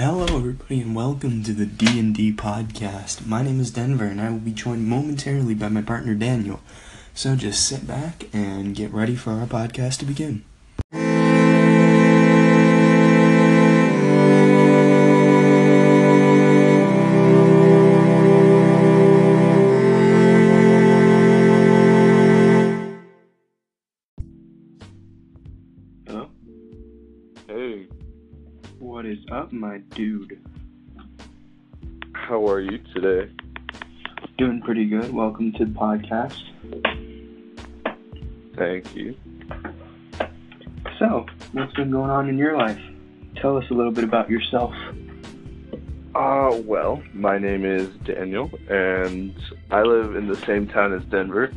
Hello, everybody, and welcome to the D and D podcast. My name is Denver, and I will be joined momentarily by my partner Daniel. So just sit back and get ready for our podcast to begin. Hello. Hey, What is up, my dude? how are you today? Doing pretty good. Welcome to the podcast. Thank you. So, what's been going on in your life? Tell us a little bit about yourself. Uh, well, my name is Daniel, and I live in the same town as Denver,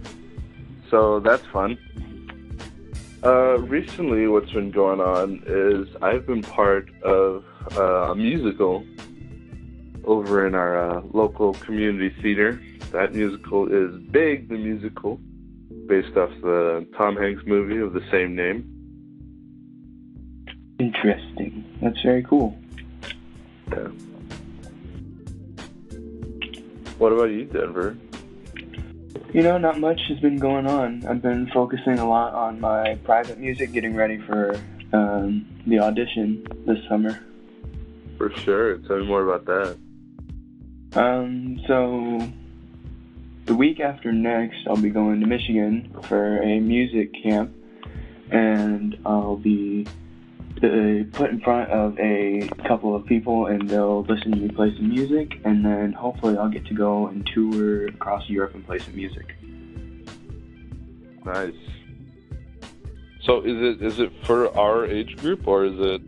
so that's fun. Uh, recently, what's been going on is I've been part of uh, a musical over in our uh, local community theater. That musical is Big the Musical, based off the Tom Hanks movie of the same name. Interesting. That's very cool. Yeah. What about you, Denver? You know, not much has been going on. I've been focusing a lot on my private music, getting ready for um, the audition this summer. For sure. Tell me more about that. Um, so the week after next, I'll be going to Michigan for a music camp, and I'll be uh, put in front of a couple of people, and they'll listen to me play some music, and then hopefully I'll get to go and tour across Europe and play some music. Nice. So is it is it for our age group or is it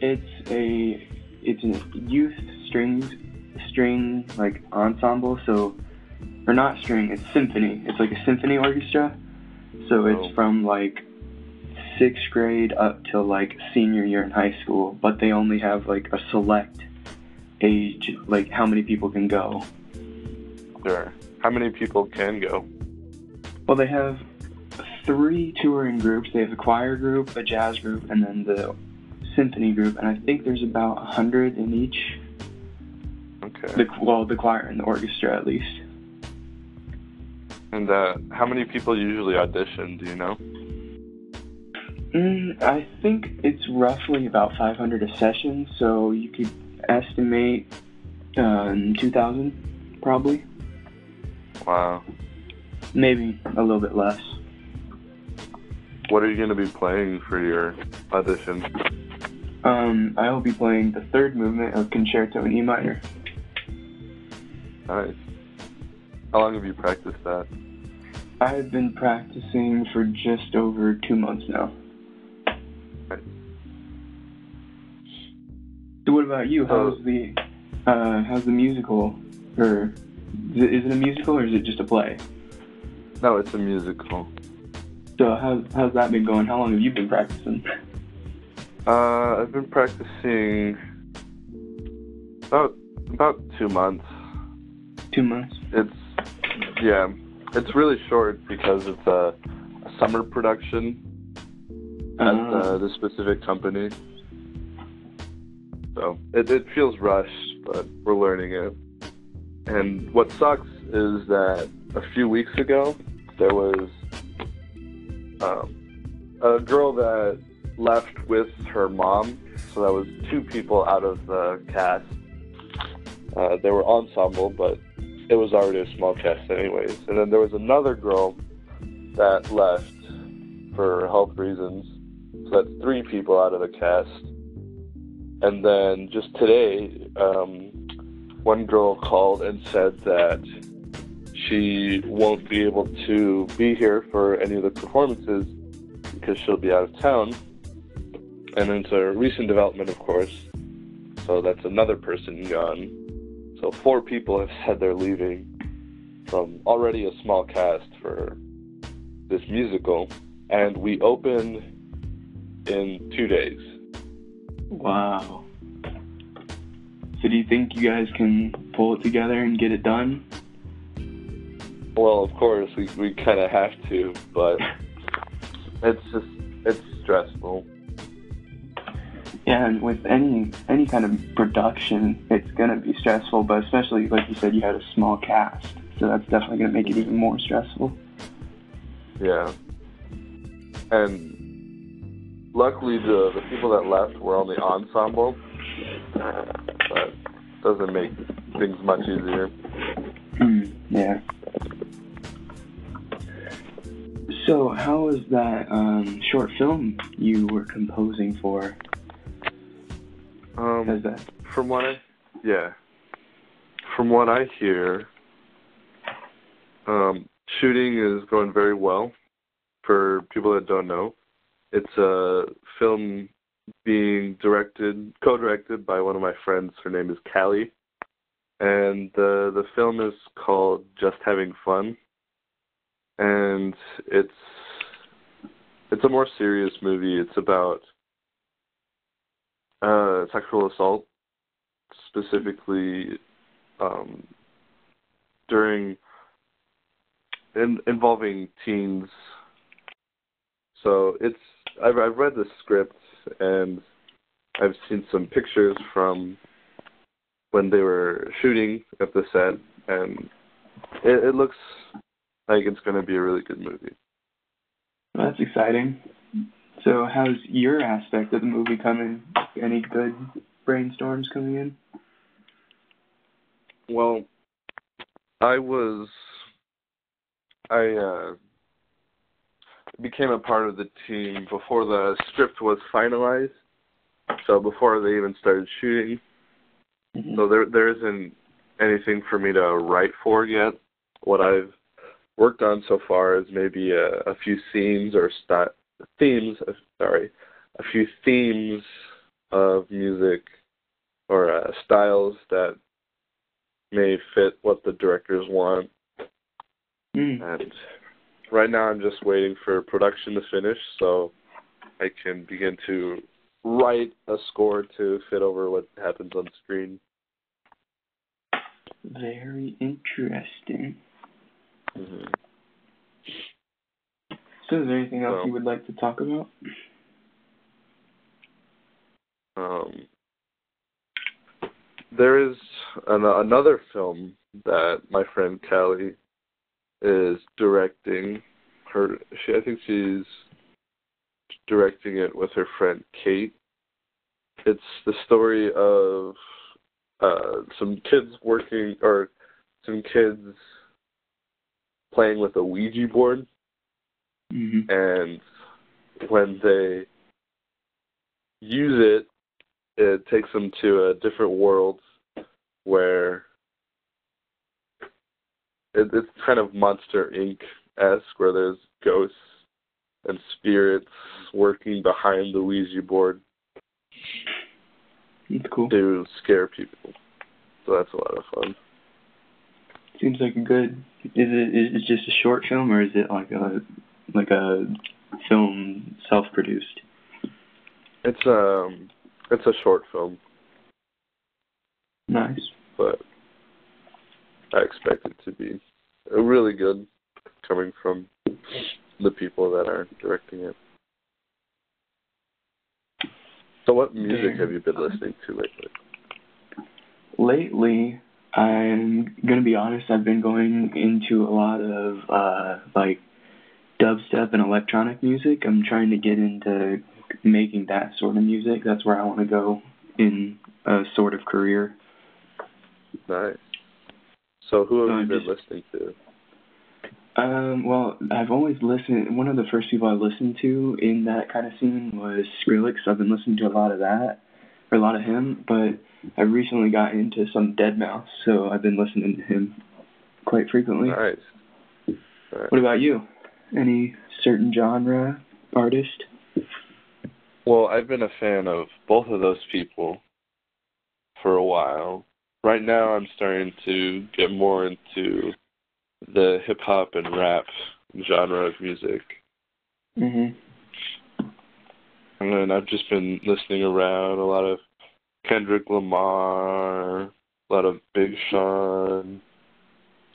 It's a it's a youth string string like ensemble, so or not string, it's symphony. It's like a symphony orchestra. So it's Oh. from like sixth grade up to like senior year in high school, but they only have like a select age, like how many people can go. there? How many people can go? Well, they have three touring groups. They have a choir group, a jazz group, and then the symphony group. And I think there's about a hundred in each. Okay. The well, the choir and the orchestra at least. And uh, how many people usually audition? Do you know? Mm, I think it's roughly about 500 a session, so you could estimate um, 2,000 probably, Wow. maybe a little bit less. What are you going to be playing for your audition? Um, I will be playing the third movement of Concerto in E minor. Nice. How long have you practiced that? I've been practicing for just over two months now. About you? Uh, How's the uh, how's the musical? Or is it, is it a musical or is it just a play? No, it's a musical. So how's how's that been going? How long have you been practicing? Uh, I've been practicing about about two months. Two months. It's yeah, it's really short because it's a, a summer production at Uh, uh, the specific company. So it, it feels rushed, but we're learning it. And what sucks is that a few weeks ago there was um, a girl that left with her mom. So that was two people out of the cast. Uh, they were ensemble, but it was already a small cast anyways. And then there was another girl that left for health reasons. So that's three people out of the cast. And then just today, um, one girl called and said that she won't be able to be here for any of the performances because she'll be out of town. And it's a recent development, of course. So that's another person gone. So four people have said they're leaving from already a small cast for this musical. And we open in two days. Wow. So do you think you guys can pull it together and get it done? Well, of course, we, we kind of have to, but it's just, it's stressful. Yeah, and with any any kind of production, it's gonna be stressful. But especially like you said, you had a small cast, so that's definitely gonna make it even more stressful. Yeah. And luckily, the the people that left were on the ensemble, but doesn't make things much easier. Mm, yeah. So, how was that um, short film you were composing for? Um, How's that? From what I, yeah, from what I hear, um, shooting is going very well. For people that don't know, it's a film being directed, co-directed by one of my friends. Her name is Callie, and the the film is called Just Having Fun, and it's it's a more serious movie. It's about uh, sexual assault, specifically um, during in, involving teens. So it's I've I've read the script and I've seen some pictures from when they were shooting at the set, and it, it looks like it's going to be a really good movie. Well, that's exciting. So, how's your aspect of the movie coming? Any good brainstorms coming in? Well, I was I uh became a part of the team before the script was finalized. So before they even started shooting. Mhm. So there there isn't anything for me to write for yet. What I've worked on so far is maybe a, a few scenes or st- themes. uh, Sorry, a few themes of music or uh, styles that may fit what the directors want. Mm. And right now, I'm just waiting for production to finish so I can begin to write a score to fit over what happens on screen. Very interesting. hmm So, is there anything else Well- you would like to talk about? Um, there is an, another film that my friend Callie is directing. Her, she, I think she's directing it with her friend Kate. It's the story of uh, some kids working or some kids playing with a Ouija board Mm-hmm. and when they use it, it takes them to a different world where it, it's kind of Monster Inc. esque, where there's ghosts and spirits working behind the Ouija board That's cool. to scare people. So that's a lot of fun. Seems like a good. Is it is it just a short film or is it like a like a film self-produced? It's um, it's a short film, Nice. but I expect it to be really good coming from the people that are directing it. So, what music have you been listening to lately? Lately, I'm gonna be honest. I've been going into a lot of uh like dubstep and electronic music. I'm trying to get into making that sort of music. That's where I want to go in a sort of career. Nice. So, who have you been listening to? Um, well, I've always listened. One of the first people I listened to in that kind of scene was Skrillex. I've been listening to a lot of that, or a lot of him. But I recently got into some deadmau5, so I've been listening to him quite frequently. Nice. What about you? Any certain genre artist? Well, I've been a fan of both of those people for a while. Right now, I'm starting to get more into the hip hop and rap genre of music. Mhm. And then I've just been listening around a lot of Kendrick Lamar, a lot of Big Sean,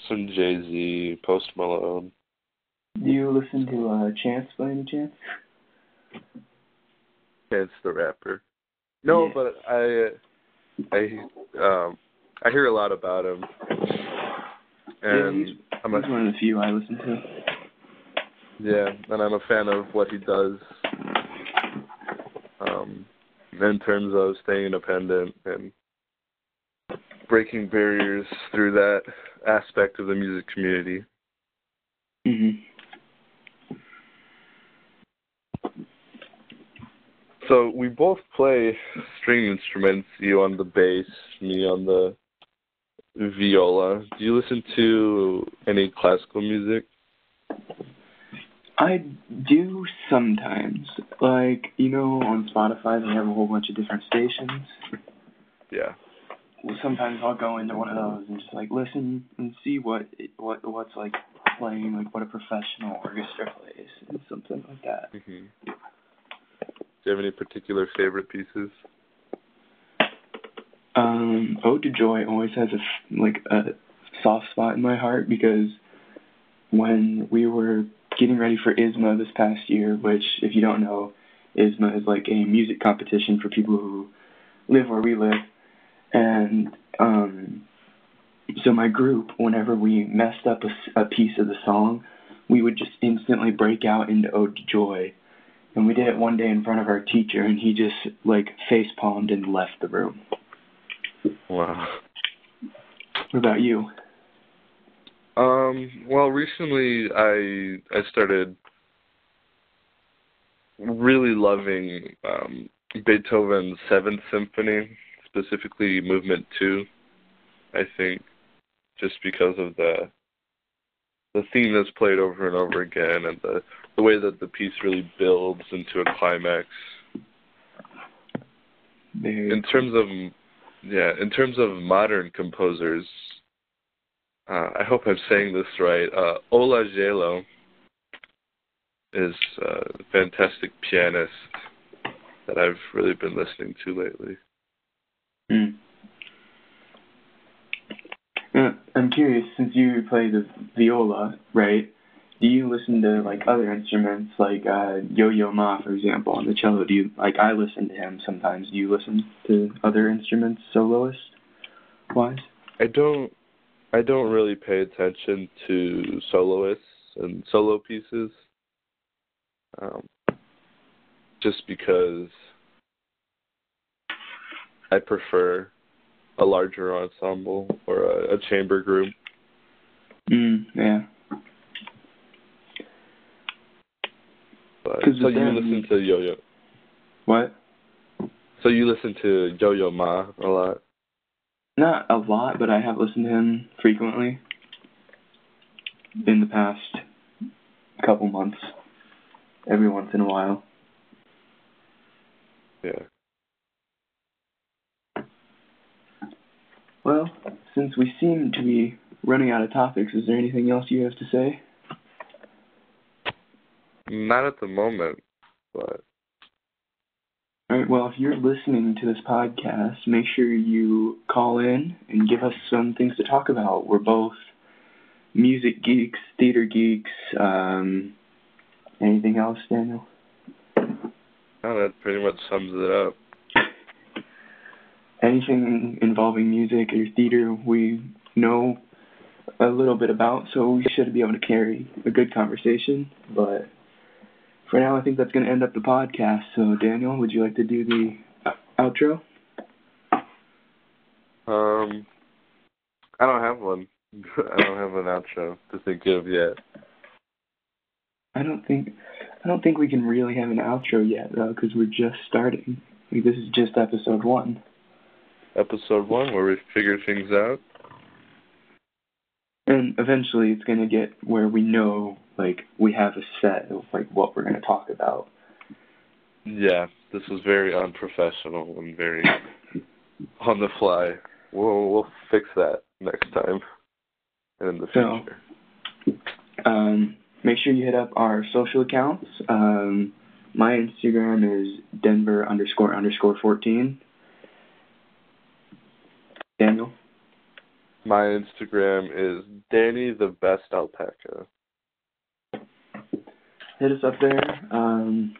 some Jay Z, Post Malone. Do you listen to uh, Chance by any chance? Chance the Rapper. No, Yeah. but I I um I hear a lot about him. And he's, I'm a he's one of the few I listen to. yeah, and I'm a fan of what he does. Um in terms of staying independent and breaking barriers through that aspect of the music community. Mhm. So we both play string instruments, you on the bass, me on the viola. Do you listen to any classical music? I do sometimes. Like, you know, on Spotify they have a whole bunch of different stations. Yeah. Well, sometimes I'll go into one of those and just like listen and see what it, what what's like playing, like what a professional orchestra plays, and something like that. hmm Do you have any particular favorite pieces? Um, Ode to Joy always has a like a soft spot in my heart because when we were getting ready for ISMA this past year, which if you don't know, ISMA is like a music competition for people who live where we live, and um, so my group, whenever we messed up a, a piece of the song, we would just instantly break out into Ode to Joy. And we did it one day in front of our teacher, and he just like face palmed and left the room. Wow. What about you? Um, well, recently I I started really loving um, Beethoven's Seventh Symphony, specifically Movement Two. I think just because of the the theme that's played over and over again, and the the way that the piece really builds into a climax. Very In terms of yeah, in terms of modern composers, uh, I hope I'm saying this right. Uh, Ola Gjeilo is a fantastic pianist that I've really been listening to lately. Hmm. Uh, I'm curious, since you play the viola, right? Do you listen to like other instruments, like uh, Yo-Yo Ma, for example, on the cello? Do you like? I listen to him sometimes. Do you listen to other instruments, soloist wise? I don't I don't really pay attention to soloists and solo pieces. Um, just because I prefer a larger ensemble or a, a chamber group. Mm, yeah. But so you listen to Yo Yo. What? So you listen to Yo Yo Ma a lot. Not a lot, but I have listened to him frequently in the past couple months. Every once in a while. Yeah. Well, since we seem to be running out of topics, is there anything else you have to say? Not at the moment, but All right, well, if you're listening to this podcast, make sure you call in and give us some things to talk about. We're both music geeks, theater geeks. Um, anything else, Daniel? no, that pretty much sums it up. Anything involving music or theater we know a little bit about, so we should be able to carry a good conversation. But for now, I think that's going to end up the podcast. So, Daniel, would you like to do the uh, outro? Um, I don't have one. I don't have an outro to think of yet. I don't think I don't think we can really have an outro yet though, because we're just starting. Like, this is just episode one. Episode one, where we figure things out. And eventually, it's gonna get where we know, like, we have a set of like what we're gonna talk about. Yeah, this was very unprofessional and very on the fly. We'll we'll fix that next time and in the So- future. Um, make sure you hit up our social accounts. Um, my Instagram is Denver underscore underscore fourteen. Daniel. My Instagram is Danny the Best Alpaca. Hit us up there. Um,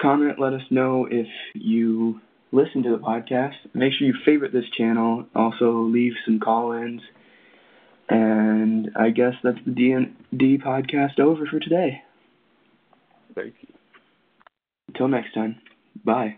comment, let us know if you listen to the podcast. Make sure you favorite this channel. Also, leave some call ins. And I guess that's the D&D podcast over for today. Thank you. Until next time, bye.